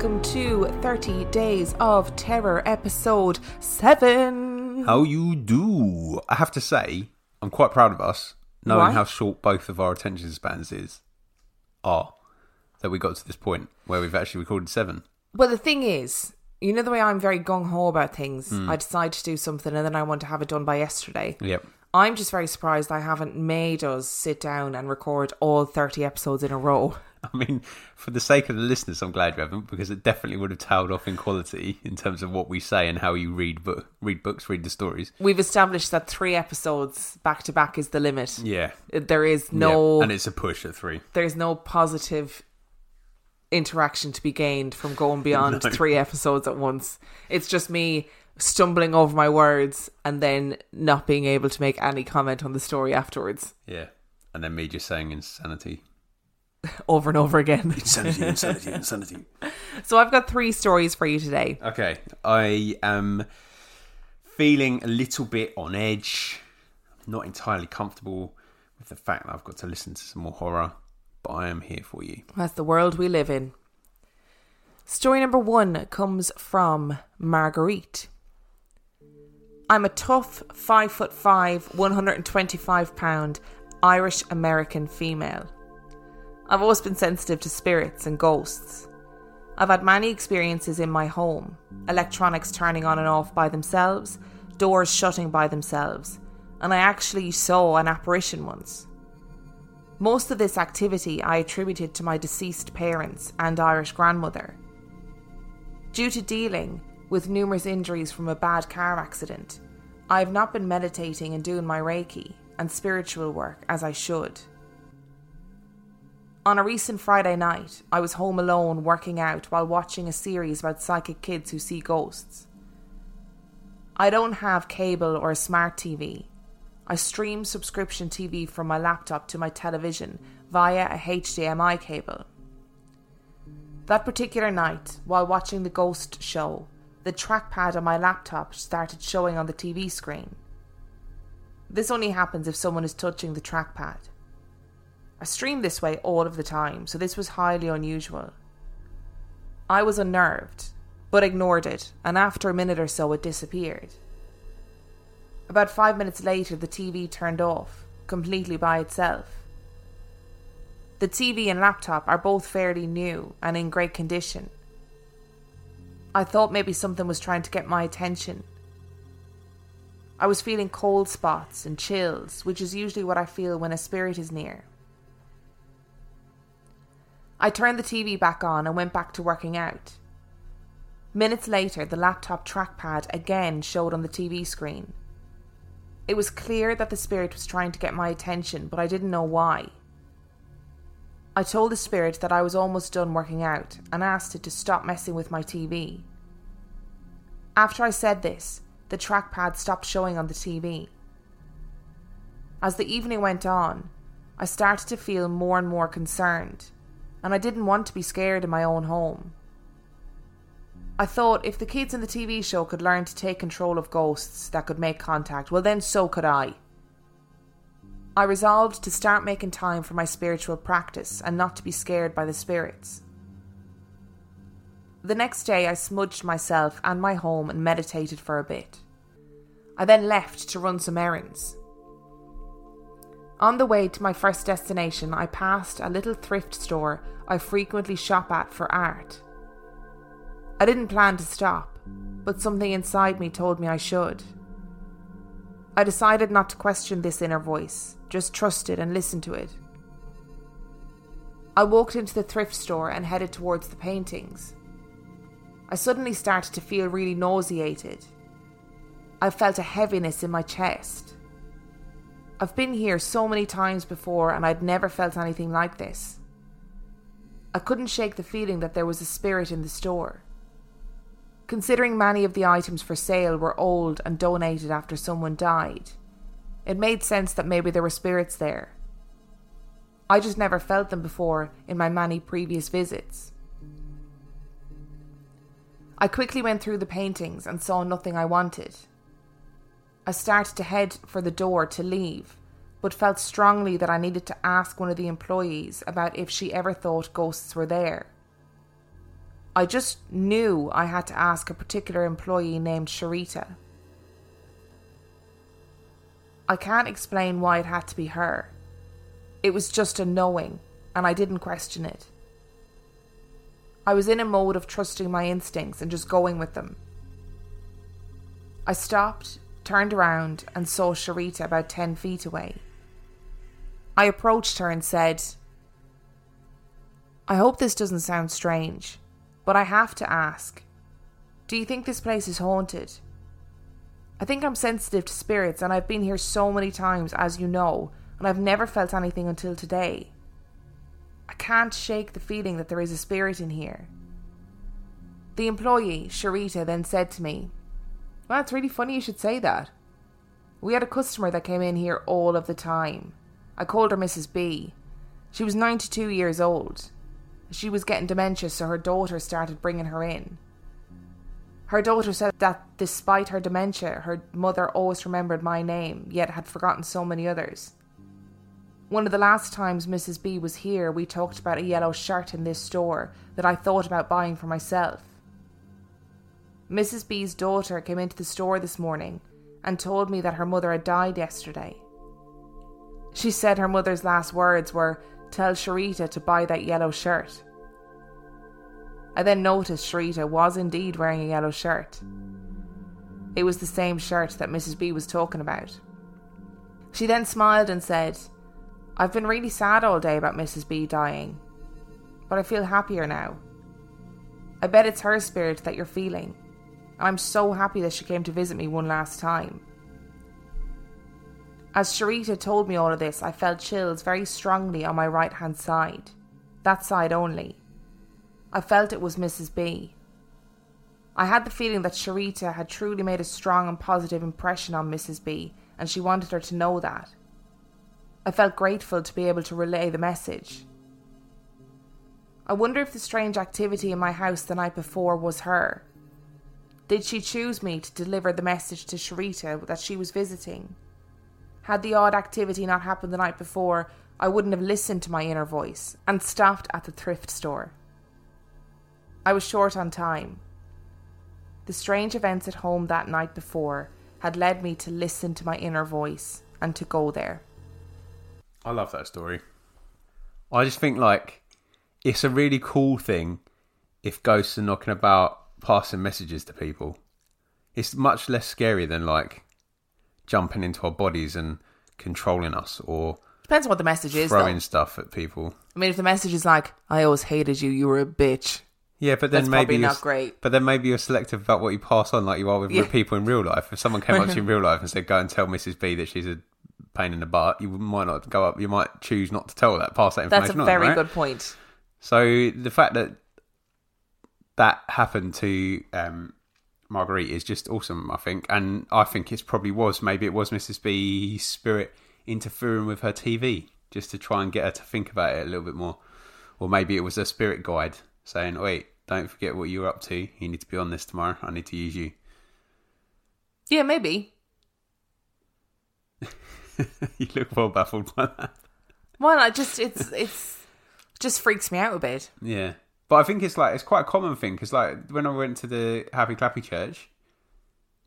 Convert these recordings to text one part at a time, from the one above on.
Welcome to 30 Days of Terror, episode 7. How you do? I have to say, I'm quite proud of us, knowing Why? how short both of our attention spans is are. That we got to this point where we've actually recorded seven. Well, the thing is, you know the way I'm very gung ho about things? Hmm. I decide to do something and then I want to have it done by yesterday. Yep. I'm just very surprised I haven't made us sit down and record all 30 episodes in a row. I mean, for the sake of the listeners, I'm glad you haven't because it definitely would have tailed off in quality in terms of what we say and how you read book, read books, read the stories. We've established that three episodes back to back is the limit. Yeah. There is no Yeah. and it's a push at three. there's no positive interaction to be gained from going beyond No. three episodes at once. It's just me stumbling over my words and then not being able to make any comment on the story afterwards Yeah, and then me just saying insanity, over and over again. insanity, insanity, insanity. so I've got three stories for you today. Okay, I am feeling a little bit on edge. Not entirely comfortable with the fact that I've got to listen to some more horror, but I am here for you. That's the world we live in. Story number one comes from Marguerite. I'm a tough, five foot five, 125 pound Irish American female. I've always been sensitive to spirits and ghosts. I've had many experiences in my home electronics turning on and off by themselves, doors shutting by themselves, and I actually saw an apparition once. Most of this activity I attributed to my deceased parents and Irish grandmother. Due to dealing with numerous injuries from a bad car accident, I have not been meditating and doing my Reiki and spiritual work as I should. On a recent Friday night, I was home alone working out while watching a series about psychic kids who see ghosts. I don't have cable or a smart TV. I stream subscription TV from my laptop to my television via a HDMI cable. That particular night, while watching the ghost show, the trackpad on my laptop started showing on the TV screen. This only happens if someone is touching the trackpad. I stream this way all of the time, so this was highly unusual. I was unnerved, but ignored it, and after a minute or so, it disappeared. About five minutes later, the TV turned off, completely by itself. The TV and laptop are both fairly new and in great condition. I thought maybe something was trying to get my attention. I was feeling cold spots and chills, which is usually what I feel when a spirit is near. I turned the TV back on and went back to working out. Minutes later, the laptop trackpad again showed on the TV screen. It was clear that the spirit was trying to get my attention, but I didn't know why. I told the spirit that I was almost done working out and asked it to stop messing with my TV. After I said this, the trackpad stopped showing on the TV. As the evening went on, I started to feel more and more concerned, and I didn't want to be scared in my own home. I thought if the kids in the TV show could learn to take control of ghosts that could make contact, well, then so could I. I resolved to start making time for my spiritual practice and not to be scared by the spirits. The next day, I smudged myself and my home and meditated for a bit. I then left to run some errands. On the way to my first destination, I passed a little thrift store I frequently shop at for art. I didn't plan to stop, but something inside me told me I should. I decided not to question this inner voice, just trust it and listen to it. I walked into the thrift store and headed towards the paintings. I suddenly started to feel really nauseated. I felt a heaviness in my chest. I've been here so many times before and I'd never felt anything like this. I couldn't shake the feeling that there was a spirit in the store. Considering many of the items for sale were old and donated after someone died, it made sense that maybe there were spirits there. I just never felt them before in my many previous visits. I quickly went through the paintings and saw nothing I wanted. I started to head for the door to leave, but felt strongly that I needed to ask one of the employees about if she ever thought ghosts were there. I just knew I had to ask a particular employee named Sharita. I can't explain why it had to be her. It was just a knowing, and I didn't question it. I was in a mode of trusting my instincts and just going with them. I stopped, turned around, and saw Sharita about 10 feet away. I approached her and said, I hope this doesn't sound strange, but I have to ask Do you think this place is haunted? I think I'm sensitive to spirits, and I've been here so many times, as you know, and I've never felt anything until today. I can't shake the feeling that there is a spirit in here. The employee, Sharita, then said to me, Well, it's really funny you should say that. We had a customer that came in here all of the time. I called her Mrs. B. She was 92 years old. She was getting dementia, so her daughter started bringing her in. Her daughter said that despite her dementia, her mother always remembered my name, yet had forgotten so many others. One of the last times Mrs. B was here, we talked about a yellow shirt in this store that I thought about buying for myself. Mrs. B's daughter came into the store this morning and told me that her mother had died yesterday. She said her mother's last words were, Tell Sharita to buy that yellow shirt. I then noticed Sharita was indeed wearing a yellow shirt. It was the same shirt that Mrs. B was talking about. She then smiled and said, I've been really sad all day about Mrs. B dying, but I feel happier now. I bet it's her spirit that you're feeling, I'm so happy that she came to visit me one last time. As Sharita told me all of this, I felt chills very strongly on my right hand side, that side only. I felt it was Mrs. B. I had the feeling that Sharita had truly made a strong and positive impression on Mrs. B, and she wanted her to know that. I felt grateful to be able to relay the message. I wonder if the strange activity in my house the night before was her. Did she choose me to deliver the message to Sharita that she was visiting? Had the odd activity not happened the night before, I wouldn't have listened to my inner voice and stopped at the thrift store. I was short on time. The strange events at home that night before had led me to listen to my inner voice and to go there. I love that story. I just think like it's a really cool thing if ghosts are knocking about passing messages to people. It's much less scary than like jumping into our bodies and controlling us or Depends on what the message is, throwing though. stuff at people. I mean, if the message is like, I always hated you, you were a bitch. Yeah, but then That's maybe you're, not great. But then maybe you're selective about what you pass on, like you are with Yeah. people in real life. If someone came up to you in real life and said, "Go and tell Mrs. B that she's a pain in the butt," you might not go up. You might choose not to tell that, pass that information That's a on. very right? good point. So the fact that that happened to um, Marguerite is just awesome, I think, and I think it's probably was maybe it was Mrs. B's spirit interfering with her TV just to try and get her to think about it a little bit more, or maybe it was a spirit guide saying, oh, "Wait, don't forget what you're up to. You need to be on this tomorrow. I need to use you." Yeah, maybe. you look well baffled by that. Well, I just it's it's just freaks me out a bit. Yeah, but I think it's like it's quite a common thing because like when I went to the Happy Clappy Church,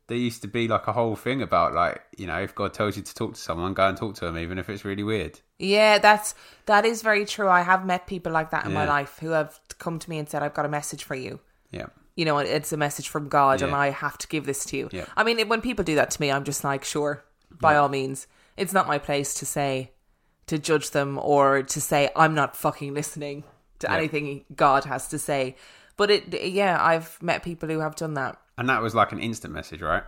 there used to be like a whole thing about like you know if God tells you to talk to someone, go and talk to them, even if it's really weird. Yeah, that's that is very true. I have met people like that in my life who have come to me and said, "I've got a message for you," Yeah, you know, it's a message from God and I have to give this to you. Yeah. I mean, when people do that to me, I'm just like, sure, by all means. It's not my place to say, to judge them or to say, I'm not fucking listening to Yeah. anything God has to say. But it, yeah, I've met people who have done that. And that was like an instant message, right?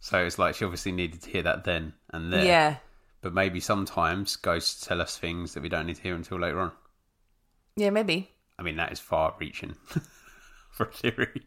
So it's like she obviously needed to hear that then and there. Yeah. But maybe sometimes ghosts tell us things that we don't need to hear until later on. Yeah, maybe. I mean, that is far reaching for a theory.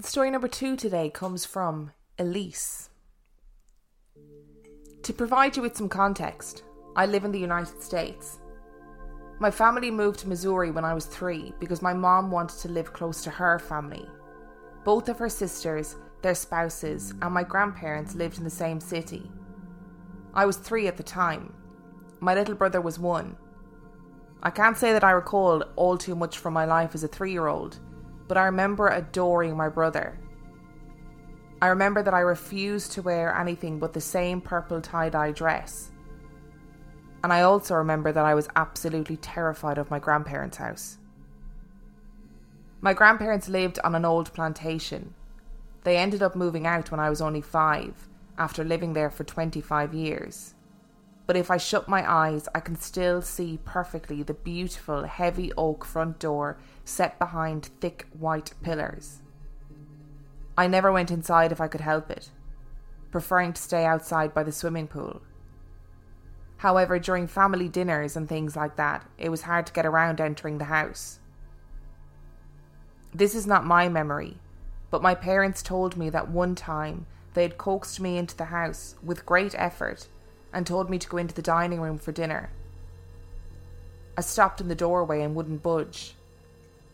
Story number two today comes from Elise. To provide you with some context, I live in the United States. My family moved to Missouri when I was three because my mom wanted to live close to her family. Both of her sisters, their spouses, and my grandparents lived in the same city. I was three at the time. My little brother was one. I can't say that I recall all too much from my life as a three year old, but I remember adoring my brother. I remember that I refused to wear anything but the same purple tie dye dress. And I also remember that I was absolutely terrified of my grandparents' house. My grandparents lived on an old plantation. They ended up moving out when I was only five, after living there for 25 years. But if I shut my eyes, I can still see perfectly the beautiful, heavy oak front door set behind thick white pillars. I never went inside if I could help it, preferring to stay outside by the swimming pool. However, during family dinners and things like that, it was hard to get around entering the house. This is not my memory, but my parents told me that one time they had coaxed me into the house with great effort and told me to go into the dining room for dinner. I stopped in the doorway and wouldn't budge.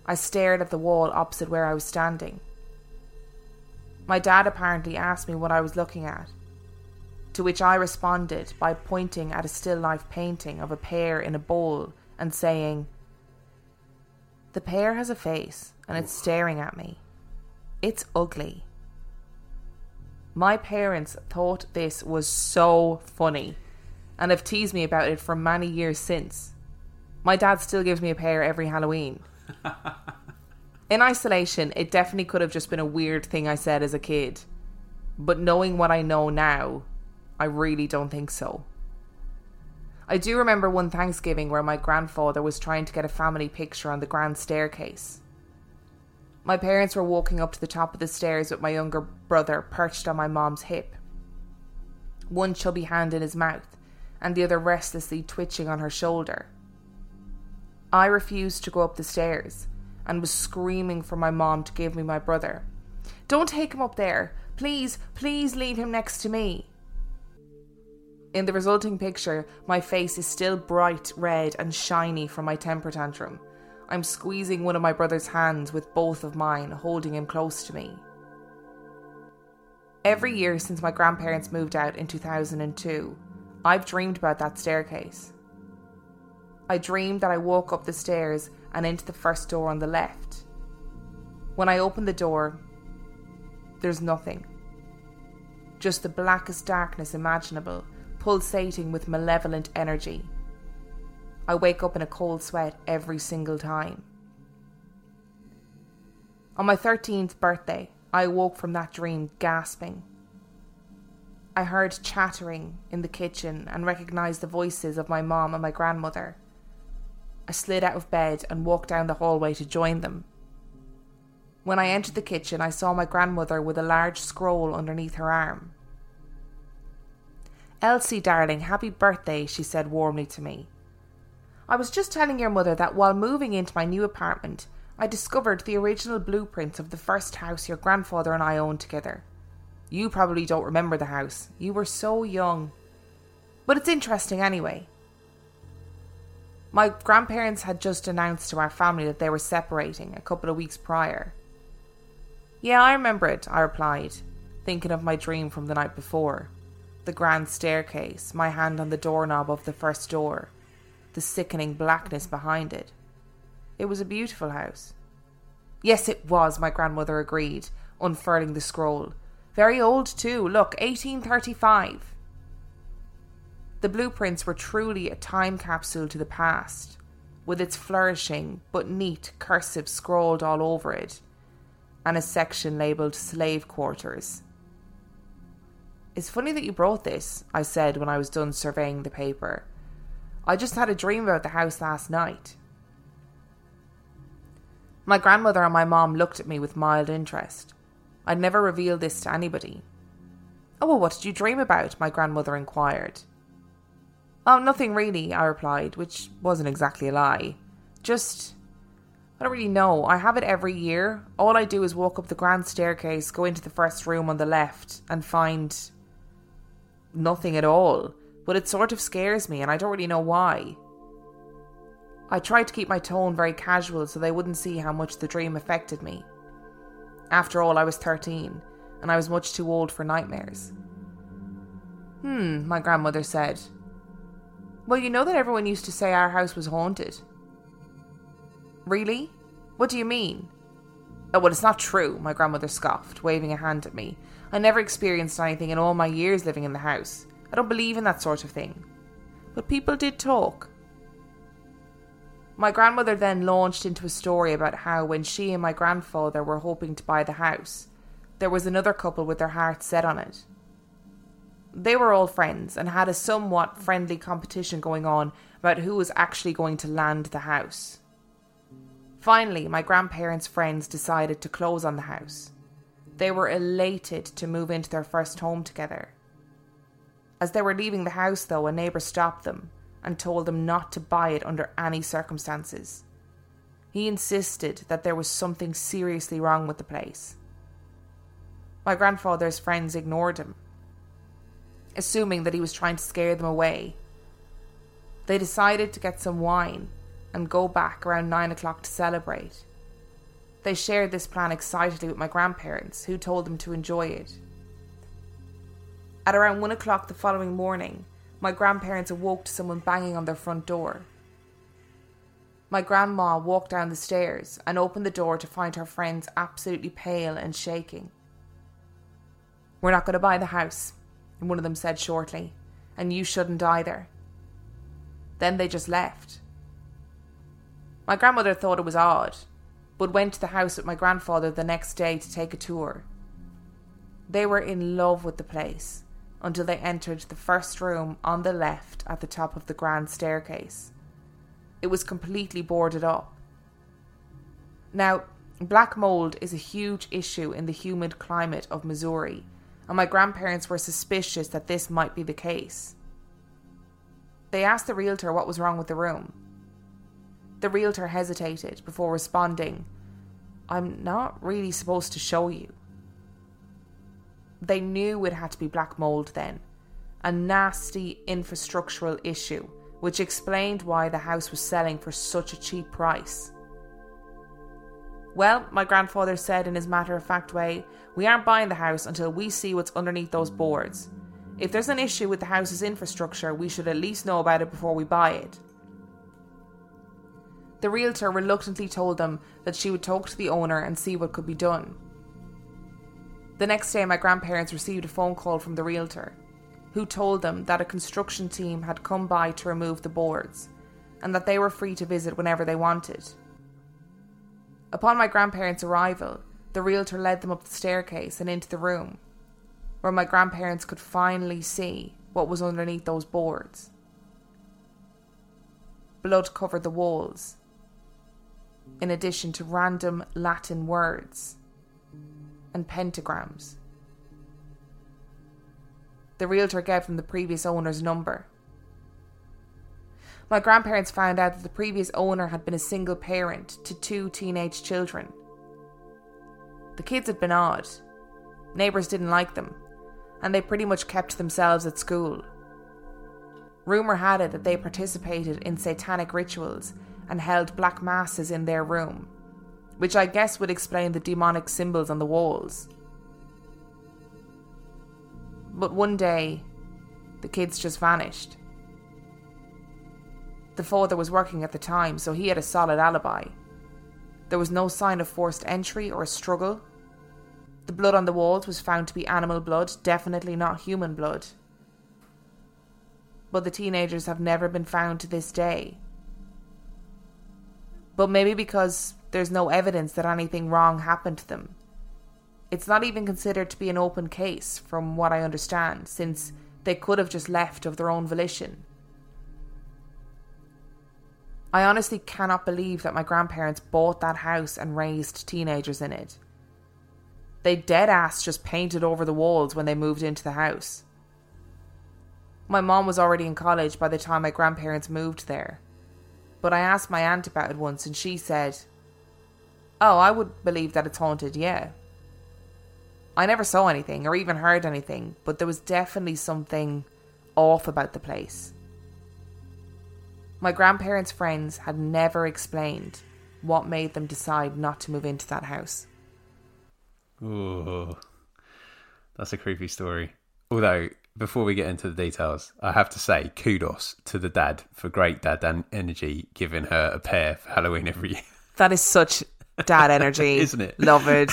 I stared at the wall opposite where I was standing. My dad apparently asked me what I was looking at, to which I responded by pointing at a still life painting of a pear in a bowl and saying, The pear has a face and it's staring at me. It's ugly. My parents thought this was so funny and have teased me about it for many years since. My dad still gives me a pair every Halloween. In isolation, it definitely could have just been a weird thing I said as a kid. But knowing what I know now, I really don't think so. I do remember one Thanksgiving where my grandfather was trying to get a family picture on the grand staircase. My parents were walking up to the top of the stairs with my younger brother perched on my mom's hip, one chubby hand in his mouth, and the other restlessly twitching on her shoulder. I refused to go up the stairs and was screaming for my mom to give me my brother. Don't take him up there. Please, please leave him next to me. In the resulting picture, my face is still bright red and shiny from my temper tantrum. I'm squeezing one of my brother's hands with both of mine, holding him close to me. Every year since my grandparents moved out in 2002, I've dreamed about that staircase. I dreamed that I walk up the stairs and into the first door on the left. When I open the door, there's nothing. Just the blackest darkness imaginable, pulsating with malevolent energy. I wake up in a cold sweat every single time. On my 13th birthday, I awoke from that dream gasping. I heard chattering in the kitchen and recognized the voices of my mom and my grandmother. I slid out of bed and walked down the hallway to join them. When I entered the kitchen, I saw my grandmother with a large scroll underneath her arm. Elsie, darling, happy birthday, she said warmly to me. I was just telling your mother that while moving into my new apartment, I discovered the original blueprints of the first house your grandfather and I owned together. You probably don't remember the house. You were so young. But it's interesting anyway. My grandparents had just announced to our family that they were separating a couple of weeks prior. Yeah, I remember it, I replied, thinking of my dream from the night before. The grand staircase, my hand on the doorknob of the first door, the sickening blackness behind it. It was a beautiful house. Yes, it was, my grandmother agreed, unfurling the scroll. Very old, too. Look, 1835. The blueprints were truly a time capsule to the past, with its flourishing but neat cursive scrawled all over it, and a section labelled slave quarters. It's funny that you brought this, I said when I was done surveying the paper. I just had a dream about the house last night. My grandmother and my mom looked at me with mild interest. I'd never revealed this to anybody. Oh, well, what did you dream about? my grandmother inquired. Oh, nothing really, I replied, which wasn't exactly a lie. Just. I don't really know. I have it every year. All I do is walk up the grand staircase, go into the first room on the left, and find. nothing at all. But it sort of scares me, and I don't really know why. I tried to keep my tone very casual so they wouldn't see how much the dream affected me. After all, I was 13, and I was much too old for nightmares. Hmm, my grandmother said. Well, you know that everyone used to say our house was haunted. Really? What do you mean? Oh, well, it's not true, my grandmother scoffed, waving a hand at me. I never experienced anything in all my years living in the house. I don't believe in that sort of thing. But people did talk. My grandmother then launched into a story about how, when she and my grandfather were hoping to buy the house, there was another couple with their hearts set on it. They were all friends and had a somewhat friendly competition going on about who was actually going to land the house. Finally, my grandparents' friends decided to close on the house. They were elated to move into their first home together. As they were leaving the house, though, a neighbour stopped them and told them not to buy it under any circumstances. He insisted that there was something seriously wrong with the place. My grandfather's friends ignored him, assuming that he was trying to scare them away. They decided to get some wine and go back around nine o'clock to celebrate. They shared this plan excitedly with my grandparents, who told them to enjoy it. At around one o'clock the following morning, my grandparents awoke to someone banging on their front door. My grandma walked down the stairs and opened the door to find her friends absolutely pale and shaking. We're not going to buy the house, one of them said shortly, and you shouldn't either. Then they just left. My grandmother thought it was odd, but went to the house with my grandfather the next day to take a tour. They were in love with the place until they entered the first room on the left at the top of the grand staircase. It was completely boarded up. Now, black mold is a huge issue in the humid climate of Missouri, and my grandparents were suspicious that this might be the case. They asked the realtor what was wrong with the room. The realtor hesitated before responding, I'm not really supposed to show you. They knew it had to be black mould then. A nasty infrastructural issue, which explained why the house was selling for such a cheap price. Well, my grandfather said in his matter of fact way, we aren't buying the house until we see what's underneath those boards. If there's an issue with the house's infrastructure, we should at least know about it before we buy it. The realtor reluctantly told them that she would talk to the owner and see what could be done. The next day, my grandparents received a phone call from the realtor, who told them that a construction team had come by to remove the boards and that they were free to visit whenever they wanted. Upon my grandparents' arrival, the realtor led them up the staircase and into the room. where my grandparents could finally see what was underneath those boards. Blood covered the walls, in addition to random Latin words and pentagrams. The realtor gave them the previous owner's number. My grandparents found out that the previous owner had been a single parent to two teenage children. The kids had been odd. Neighbours didn't like them, and they pretty much kept themselves at school. Rumour had it that they participated in satanic rituals and held black masses in their room, which I guess would explain the demonic symbols on the walls. But one day, the kids just vanished. The father was working at the time, so he had a solid alibi. There was no sign of forced entry or a struggle. The blood on the walls was found to be animal blood, definitely not human blood. But the teenagers have never been found to this day. But maybe because there's no evidence that anything wrong happened to them. It's not even considered to be an open case, from what I understand, since they could have just left of their own volition. I honestly cannot believe that my grandparents bought that house and raised teenagers in it. They dead ass just painted over the walls when they moved into the house. My mom was already in college by the time my grandparents moved there. But I asked my aunt about it once and she said, Oh, I would believe that it's haunted, yeah. I never saw anything or even heard anything, but there was definitely something off about the place. My grandparents' friends had never explained what made them decide not to move into that house. Oh, that's a creepy story. Although, before we get into the details, I have to say kudos to the dad for great dad and energy, giving her a pair for Halloween every year. That is such dad energy, Isn't it? Love it.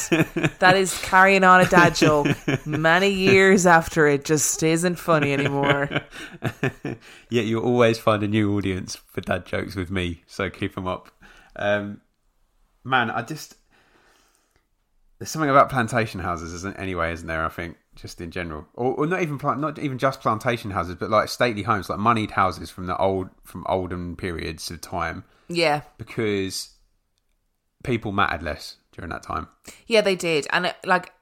That is carrying on a dad joke many years after it just isn't funny anymore. Yet you always find a new audience for dad jokes with me, so keep them up. Um, man, I just there's something about plantation houses, isn't anyway, isn't there? I think just in general, or, or not even plant, not even just plantation houses, but like stately homes, like moneyed houses from the old from olden periods of time, Yeah. because people mattered less during that time. Yeah, they did. And it, like,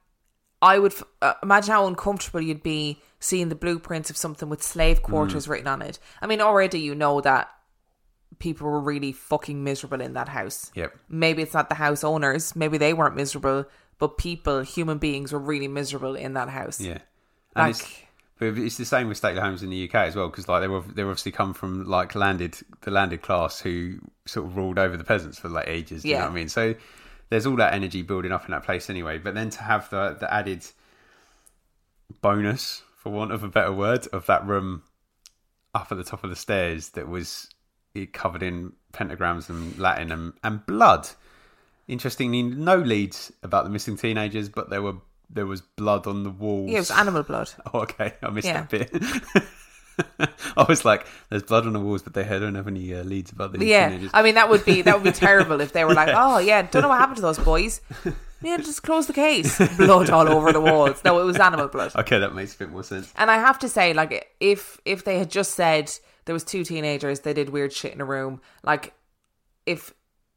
I would f- uh, imagine how uncomfortable you'd be seeing the blueprints of something with slave quarters written on it. I mean, already you know that people were really fucking miserable in that house. Yep. Maybe it's not the house owners, maybe they weren't miserable, but people, human beings, were really miserable in that house. Yeah, and Like- it's but it's the same with stately homes in the UK as well because like they were they were obviously come from like landed the landed class who sort of ruled over the peasants for like ages. Do you know Yeah. what I mean? So there's all that energy building up in that place anyway. But then to have the the added bonus, for want of a better word, of that room up at the top of the stairs that was it covered in pentagrams and Latin and, and blood. Interestingly, no leads about the missing teenagers, but there were there was blood on the walls. Yeah, it was animal blood. Oh, okay. I missed Yeah. that bit. I was like, "There's blood on the walls," but they don't have any uh, leads about the Yeah, teenagers. I mean that would be that would be terrible if they were like, oh yeah, don't know what happened to those boys. Yeah, just close the case. Blood all over the walls. No, it was animal blood. okay, that makes a bit more sense. And I have to say, like, if if they had just said there was two teenagers, they did weird shit in a room, like, if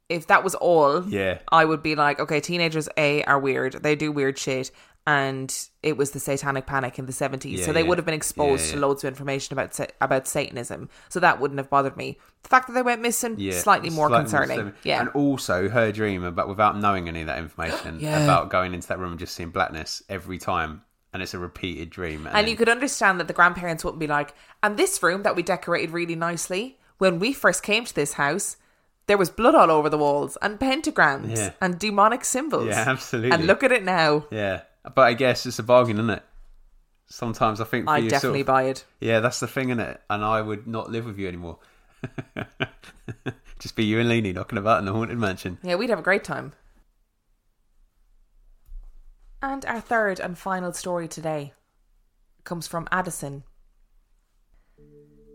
if that was all, Yeah. I would be like, okay, teenagers A are weird, they do weird shit, and it was the Satanic Panic in the seventies, Yeah, so they yeah. would have been exposed Yeah, to loads of information about sa- about Satanism, so that wouldn't have bothered me. The fact that they went missing, slightly more concerning. disturbing. yeah, and also her dream about without knowing any of that information about going into that room and just seeing blackness every time, and it's a repeated dream. And then- you could understand that the grandparents wouldn't be like, and this room that we decorated really nicely, when we first came to this house, there was blood all over the walls and pentagrams Yeah. and demonic symbols. Yeah, absolutely. And look at it now. yeah, but I guess it's a bargain, isn't it? Sometimes I think for I you sort definitely of- buy it. Yeah, that's the thing, is it? And I would not live with you anymore. Just be you and Leanie knocking about in the haunted mansion. Yeah, we'd have a great time. And our third and final story today comes from Addison.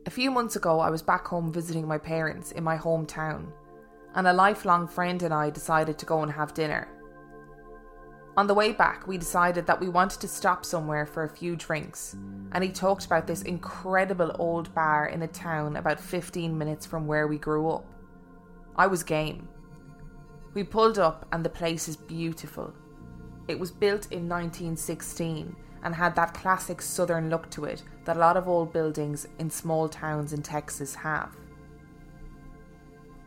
A few months ago, I was back home visiting my parents in my hometown, and a lifelong friend and I decided to go and have dinner. On the way back, we decided that we wanted to stop somewhere for a few drinks, and he talked about this incredible old bar in a town about 15 minutes from where we grew up. I was game. We pulled up, and the place is beautiful. It was built in 1916 and had that classic southern look to it that a lot of old buildings in small towns in Texas have.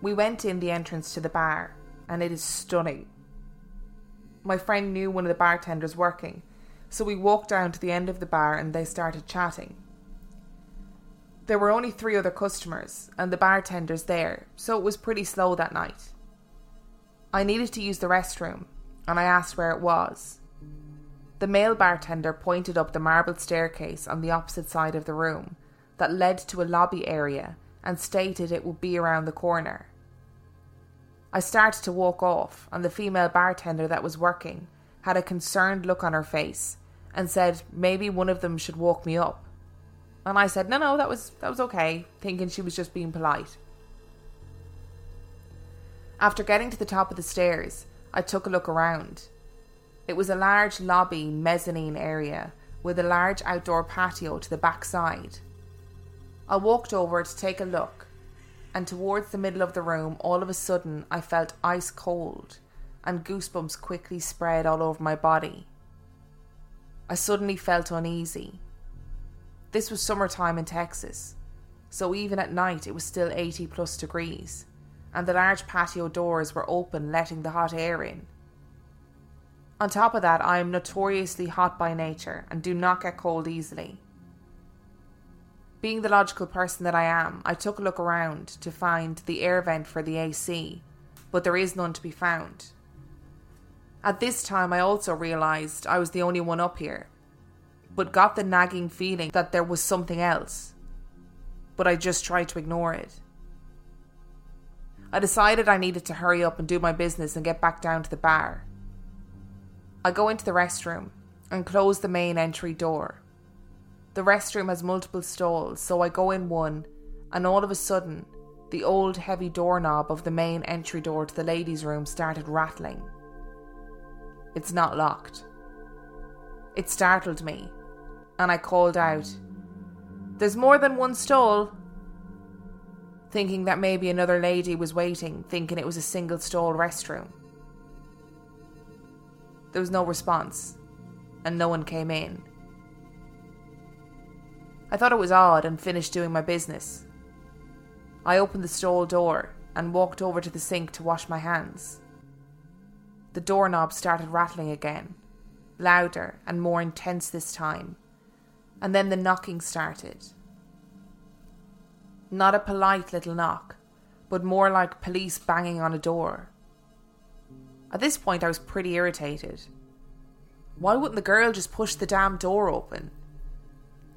We went in the entrance to the bar, and it is stunning. My friend knew one of the bartenders working, so we walked down to the end of the bar and they started chatting. There were only three other customers and the bartenders there, so it was pretty slow that night. I needed to use the restroom, and I asked where it was. The male bartender pointed up the marble staircase on the opposite side of the room that led to a lobby area and stated it would be around the corner. I started to walk off, and the female bartender that was working had a concerned look on her face and said maybe one of them should walk me up. And I said, "No, no, that was that was okay," thinking she was just being polite. After getting to the top of the stairs, I took a look around. It was a large lobby mezzanine area with a large outdoor patio to the back side. I walked over to take a look, and towards the middle of the room, all of a sudden, I felt ice cold, and goosebumps quickly spread all over my body. I suddenly felt uneasy. This was summertime in Texas, so even at night it was still 80 plus degrees and the large patio doors were open, letting the hot air in. On top of that, I am notoriously hot by nature and do not get cold easily. Being the logical person that I am, I took a look around to find the air vent for the AC, but there is none to be found. At this time, I also realised I was the only one up here, but got the nagging feeling that there was something else. But I just tried to ignore it. I decided I needed to hurry up and do my business and get back down to the bar. I go into the restroom and close the main entry door. The restroom has multiple stalls, so I go in one, and all of a sudden, the old heavy doorknob of the main entry door to the ladies' room started rattling. It's not locked. It startled me, and I called out, There's more than one stall thinking that maybe another lady was waiting, thinking it was a single stall restroom. There was no response, and no one came in. I thought it was odd and finished doing my business. I opened the stall door and walked over to the sink to wash my hands. The doorknob started rattling again, louder and more intense this time, and then the knocking started not a polite little knock, but more like police banging on a door. At this point, I was pretty irritated. Why wouldn't the girl just push the damn door open?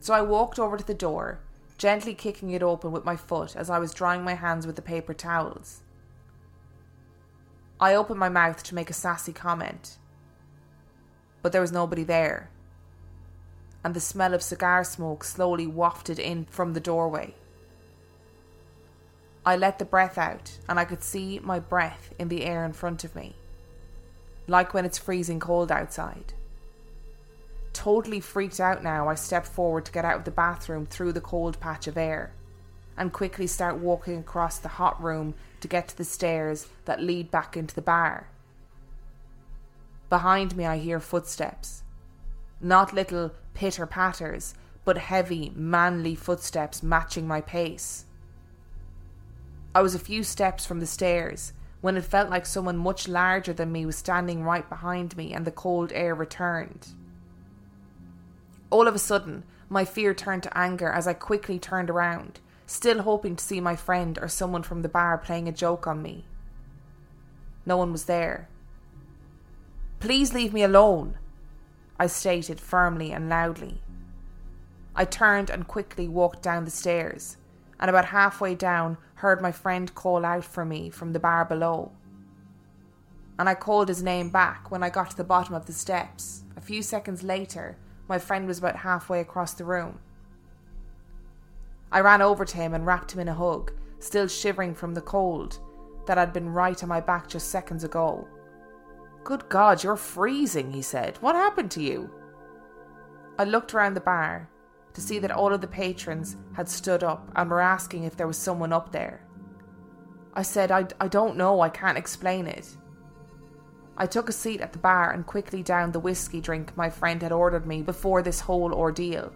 So I walked over to the door, gently kicking it open with my foot as I was drying my hands with the paper towels. I opened my mouth to make a sassy comment, but there was nobody there, and the smell of cigar smoke slowly wafted in from the doorway. I let the breath out, and I could see my breath in the air in front of me, like when it's freezing cold outside. Totally freaked out now, I step forward to get out of the bathroom through the cold patch of air, and quickly start walking across the hot room to get to the stairs that lead back into the bar. Behind me, I hear footsteps. Not little pitter patters, but heavy, manly footsteps matching my pace. I was a few steps from the stairs when it felt like someone much larger than me was standing right behind me and the cold air returned. All of a sudden, my fear turned to anger as I quickly turned around, still hoping to see my friend or someone from the bar playing a joke on me. No one was there. Please leave me alone, I stated firmly and loudly. I turned and quickly walked down the stairs, and about halfway down heard my friend call out for me from the bar below. And I called his name back when I got to the bottom of the steps. A few seconds later, my friend was about halfway across the room. I ran over to him and wrapped him in a hug, still shivering from the cold that had been right on my back just seconds ago. Good God, you're freezing, he said. What happened to you? I looked around the bar to see that all of the patrons had stood up and were asking if there was someone up there. I said, I, I don't know, I can't explain it. I took a seat at the bar and quickly downed the whiskey drink my friend had ordered me before this whole ordeal.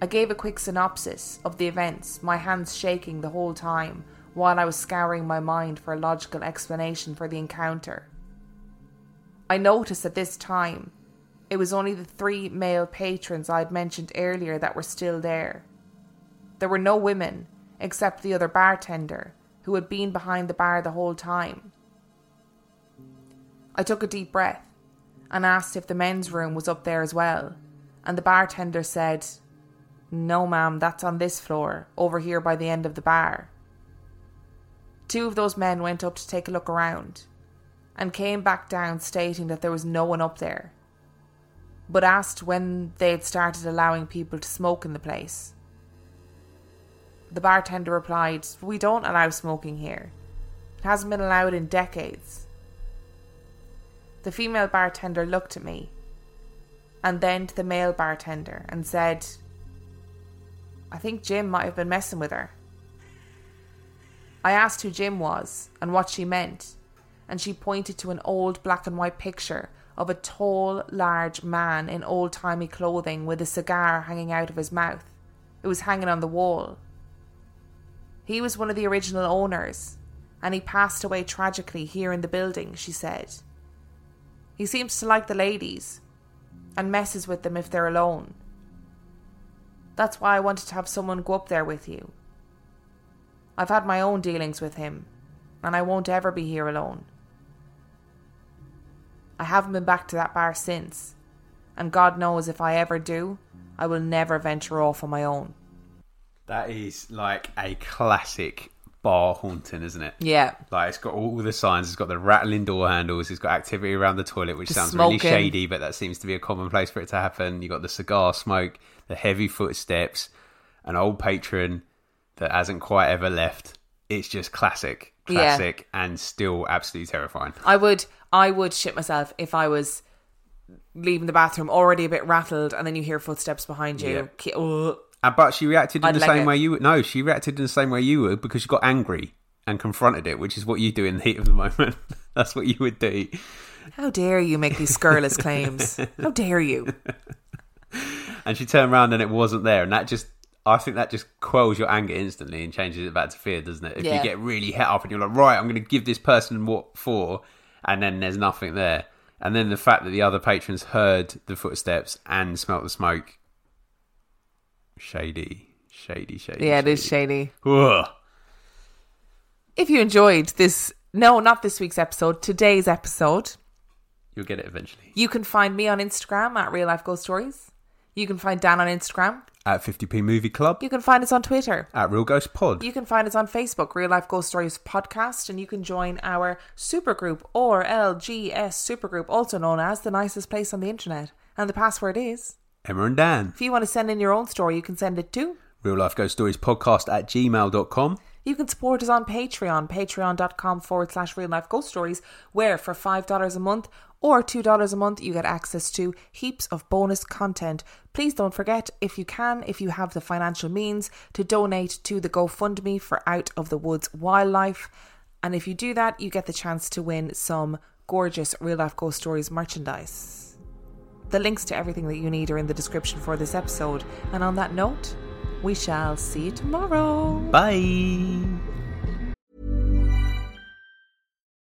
I gave a quick synopsis of the events, my hands shaking the whole time while I was scouring my mind for a logical explanation for the encounter. I noticed at this time it was only the three male patrons I had mentioned earlier that were still there. There were no women except the other bartender, who had been behind the bar the whole time. I took a deep breath and asked if the men's room was up there as well, and the bartender said, No, ma'am, that's on this floor, over here by the end of the bar. Two of those men went up to take a look around and came back down stating that there was no one up there, but asked when they had started allowing people to smoke in the place. The bartender replied, We don't allow smoking here. It hasn't been allowed in decades. The female bartender looked at me and then to the male bartender and said, I think Jim might have been messing with her. I asked who Jim was and what she meant, and she pointed to an old black and white picture of a tall, large man in old timey clothing with a cigar hanging out of his mouth. It was hanging on the wall. He was one of the original owners, and he passed away tragically here in the building, she said. He seems to like the ladies and messes with them if they're alone. That's why I wanted to have someone go up there with you. I've had my own dealings with him, and I won't ever be here alone. I haven't been back to that bar since, and God knows if I ever do, I will never venture off on my own. That is like a classic bar haunting, isn't it? Yeah. Like it's got all the signs. It's got the rattling door handles. It's got activity around the toilet, which The sounds really shady, but that seems to be a common place for it to happen. You got the cigar smoke, the heavy footsteps, an old patron that hasn't quite ever left. It's just classic, Yeah. classic, and still absolutely terrifying. I would I would shit myself if I was leaving the bathroom already a bit rattled and then you hear footsteps behind you. Ugh. Uh, but she reacted in I'd the leg same it. way you would. No, she reacted in the same way you would because she got angry and confronted it, which is what you do in the heat of the moment. That's what you would do. How dare you make these scurrilous claims? How dare you? And she turned around and it wasn't there, and that just. I think that just quells your anger instantly and changes it back to fear, doesn't it? If Yeah. you get really het up and you're like, right, I'm going to give this person what for, and then there's nothing there. And then the fact that the other patrons heard the footsteps and smelt the smoke. Shady. Shady, shady. Yeah, it is shady. Ugh. If you enjoyed this, no, not this week's episode, today's episode, You'll get it eventually. you can find me on Instagram at Real Life Ghost Stories. You can find Dan on Instagram. At 50p Movie Club. You can find us on Twitter. At Real Ghost Pod. You can find us on Facebook, Real Life Ghost Stories Podcast, and you can join our supergroup RLGS supergroup, also known as the nicest place on the internet. And the password is Emma and Dan. if you want to send in your own story, you can send it to. Real Life Ghost Stories Podcast at gmail.com. You can support us on Patreon, patreon.com forward slash real life ghost stories, where for $5 a month or $2 a month, you get access to heaps of bonus content. Please don't forget, if you can, if you have the financial means, to donate to the GoFundMe for Out of the Woods Wildlife. And if you do that, you get the chance to win some gorgeous real life ghost stories merchandise. The links to everything that you need are in the description for this episode. And on that note, we shall see you tomorrow. Bye.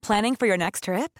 Planning for your next trip?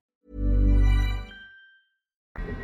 you